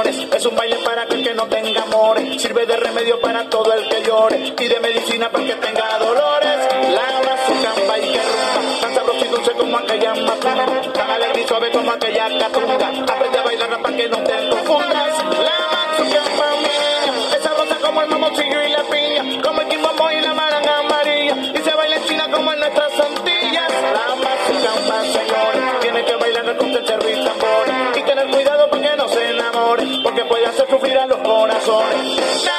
Es un baile para que el que no tenga amores. Sirve de remedio para todo el que llore. Y de medicina para que tenga dolores. Laura su camba y que rumba. Tan sabroso y dulce como aquella matunga. Tan alegre y suave como aquella catunga. Aprende a bailar para que no te confunda. porque puede hacer sufrir a los corazones.